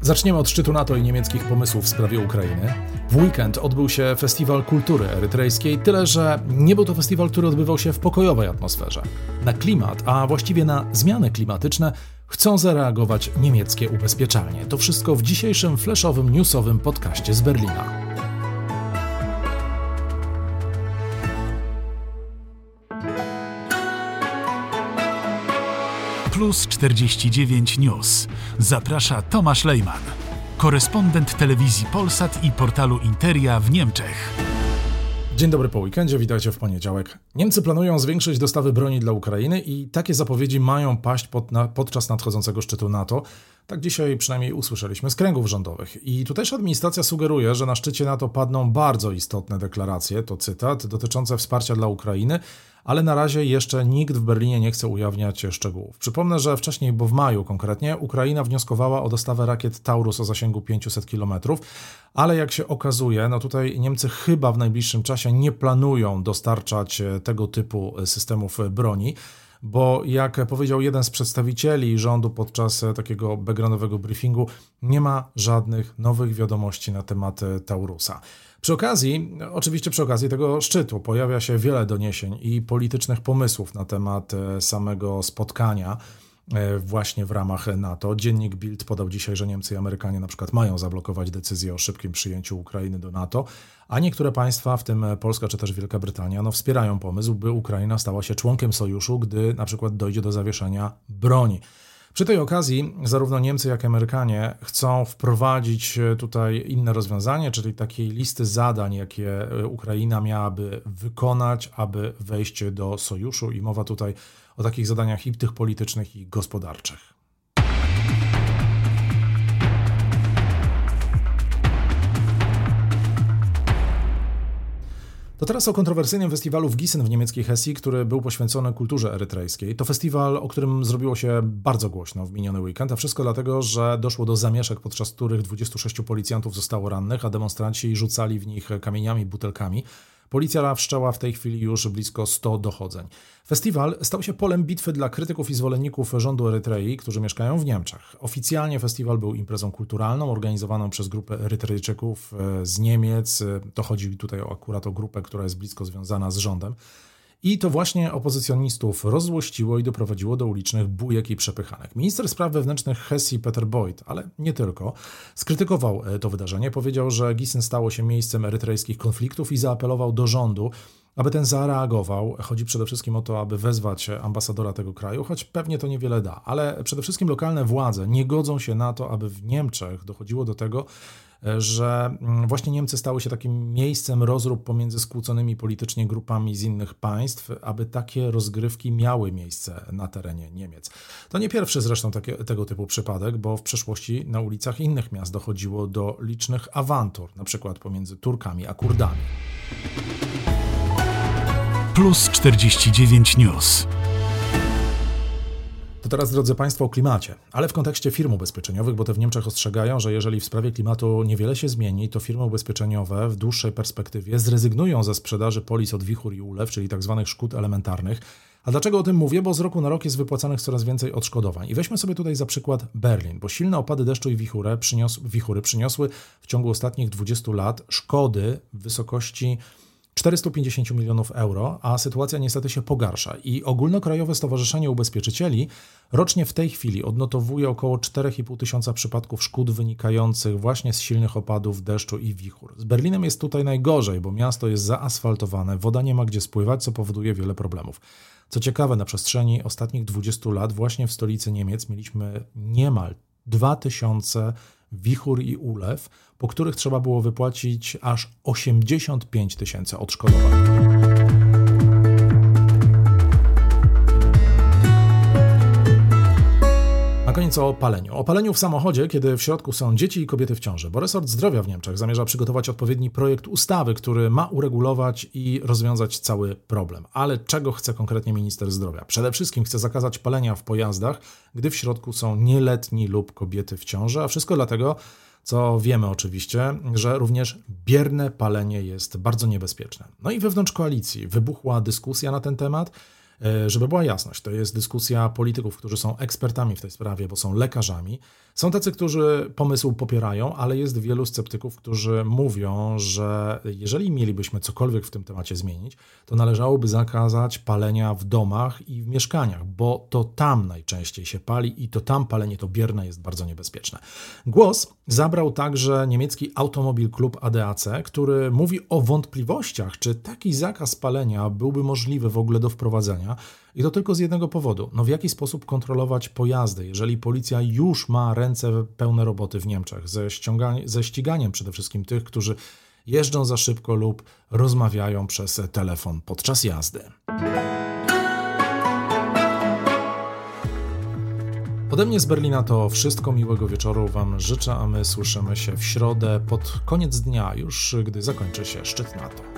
Zaczniemy od szczytu NATO i niemieckich pomysłów w sprawie Ukrainy. W weekend odbył się Festiwal Kultury Erytrejskiej, tyle że nie był to festiwal, który odbywał się w pokojowej atmosferze. Na klimat, a właściwie na zmiany klimatyczne, chcą zareagować niemieckie ubezpieczalnie. To wszystko w dzisiejszym flashowym newsowym podcaście z Berlina. Plus 49 News. Zaprasza Tomasz Lejman, korespondent telewizji Polsat i portalu Interia w Niemczech. Dzień dobry po weekendzie, witajcie w poniedziałek. Niemcy planują zwiększyć dostawy broni dla Ukrainy i takie zapowiedzi mają paść pod na, podczas nadchodzącego szczytu NATO. Tak dzisiaj przynajmniej usłyszeliśmy z kręgów rządowych. I tutejsza administracja sugeruje, że na szczycie NATO padną bardzo istotne deklaracje, to cytat, dotyczące wsparcia dla Ukrainy, ale na razie jeszcze nikt w Berlinie nie chce ujawniać szczegółów. Przypomnę, że wcześniej, bo w maju konkretnie, Ukraina wnioskowała o dostawę rakiet Taurus o zasięgu 500 km, ale jak się okazuje, no tutaj Niemcy chyba w najbliższym czasie nie planują dostarczać tego typu systemów broni bo jak powiedział jeden z przedstawicieli rządu podczas takiego backgroundowego briefingu, nie ma żadnych nowych wiadomości na temat Taurusa. Przy okazji, oczywiście przy okazji tego szczytu pojawia się wiele doniesień i politycznych pomysłów na temat e, samego spotkania e, właśnie w ramach NATO. Dziennik Bild podał dzisiaj, że Niemcy i Amerykanie na przykład mają zablokować decyzję o szybkim przyjęciu Ukrainy do NATO, a niektóre państwa, w tym Polska czy też Wielka Brytania, no, wspierają pomysł, by Ukraina stała się członkiem sojuszu, gdy na przykład dojdzie do zawieszenia broni. Przy tej okazji zarówno Niemcy, jak i Amerykanie chcą wprowadzić e, tutaj inne rozwiązanie, czyli takiej listy zadań, jakie e, Ukraina miałaby wykonać, aby wejść do sojuszu i mowa tutaj o takich zadaniach i tych politycznych i gospodarczych. To teraz o kontrowersyjnym festiwalu w Gießen w niemieckiej Hesji, który był poświęcony kulturze erytrejskiej. To festiwal, o którym zrobiło się bardzo głośno w miniony weekend, a wszystko dlatego, że doszło do zamieszek, podczas których 26 policjantów zostało rannych, a demonstranci rzucali w nich kamieniami, butelkami. Policja wszczęła w tej chwili już blisko 100 dochodzeń. Festiwal stał się polem bitwy dla krytyków i zwolenników rządu Erytrei, którzy mieszkają w Niemczech. Oficjalnie festiwal był imprezą kulturalną organizowaną przez grupę Erytrejczyków e, z Niemiec. To chodzi tutaj akurat o grupę, która jest blisko związana z rządem. I to właśnie opozycjonistów rozzłościło i doprowadziło do ulicznych bujek i przepychanek. Minister spraw wewnętrznych Hesji Peter Boyd, ale nie tylko, skrytykował e, to wydarzenie. Powiedział, że Gießen stało się miejscem erytrejskich konfliktów i zaapelował do rządu, aby ten zareagował. Chodzi przede wszystkim o to, aby wezwać ambasadora tego kraju, choć pewnie to niewiele da, ale przede wszystkim lokalne władze nie godzą się na to, aby w Niemczech dochodziło do tego, że mm, właśnie Niemcy stały się takim miejscem rozrób pomiędzy skłóconymi politycznie grupami z innych państw, aby takie rozgrywki miały miejsce na terenie Niemiec. To nie pierwszy zresztą takie, tego typu przypadek, bo w przeszłości na ulicach innych miast dochodziło do licznych awantur, na przykład pomiędzy Turkami a Kurdami. Plus 49 News. To teraz, drodzy Państwo, o klimacie, ale w kontekście firm ubezpieczeniowych, bo te w Niemczech ostrzegają, że jeżeli w sprawie klimatu niewiele się zmieni, to firmy ubezpieczeniowe w dłuższej perspektywie zrezygnują ze sprzedaży polis od wichur i ulew, czyli tzw. Tak szkód elementarnych. A dlaczego o tym mówię? Bo z roku na rok jest wypłacanych coraz więcej odszkodowań. I weźmy sobie tutaj za przykład Berlin, bo silne opady deszczu i wichury, przynios wichury przyniosły w ciągu ostatnich 20 lat szkody w wysokości 450 milionów euro, a sytuacja niestety się pogarsza. I Ogólnokrajowe Stowarzyszenie Ubezpieczycieli rocznie w tej chwili odnotowuje około 4,5 tysiąca przypadków szkód wynikających właśnie z silnych opadów deszczu i wichur. Z Berlinem jest tutaj najgorzej, bo miasto jest zaasfaltowane, woda nie ma gdzie spływać, co powoduje wiele problemów. Co ciekawe, na przestrzeni ostatnich 20 lat właśnie w stolicy Niemiec mieliśmy niemal 2000 wichur i ulew, po których trzeba było wypłacić aż 85 tysięcy odszkodowań. Koniec o paleniu. O paleniu w samochodzie, kiedy w środku są dzieci i kobiety w ciąży, bo resort zdrowia w Niemczech zamierza przygotować odpowiedni projekt ustawy, który ma uregulować i rozwiązać cały problem. Ale czego chce konkretnie minister zdrowia? Przede wszystkim chce zakazać palenia w pojazdach, gdy w środku są nieletni lub kobiety w ciąży, a wszystko dlatego, co wiemy oczywiście, że również bierne palenie jest bardzo niebezpieczne. No i wewnątrz koalicji wybuchła dyskusja na ten temat. E, żeby była jasność, to jest dyskusja polityków, którzy są ekspertami w tej sprawie, bo są lekarzami. Są tacy, którzy pomysł popierają, ale jest wielu sceptyków, którzy mówią, że jeżeli mielibyśmy cokolwiek w tym temacie zmienić, to należałoby zakazać palenia w domach i w mieszkaniach, bo to tam najczęściej się pali i to tam palenie to bierne jest bardzo niebezpieczne. Głos zabrał także niemiecki Automobil Klub ADAC, który mówi o wątpliwościach, czy taki zakaz palenia byłby możliwy w ogóle do wprowadzenia. I to tylko z jednego powodu. No w jaki sposób kontrolować pojazdy, jeżeli policja już ma ręce pełne roboty w Niemczech ze, ze ściganiem przede wszystkim tych, którzy jeżdżą za szybko lub rozmawiają przez telefon podczas jazdy. Ode mnie z Berlina to wszystko. Miłego wieczoru Wam życzę, a my słyszymy się w środę pod koniec dnia, już gdy zakończy się szczyt NATO.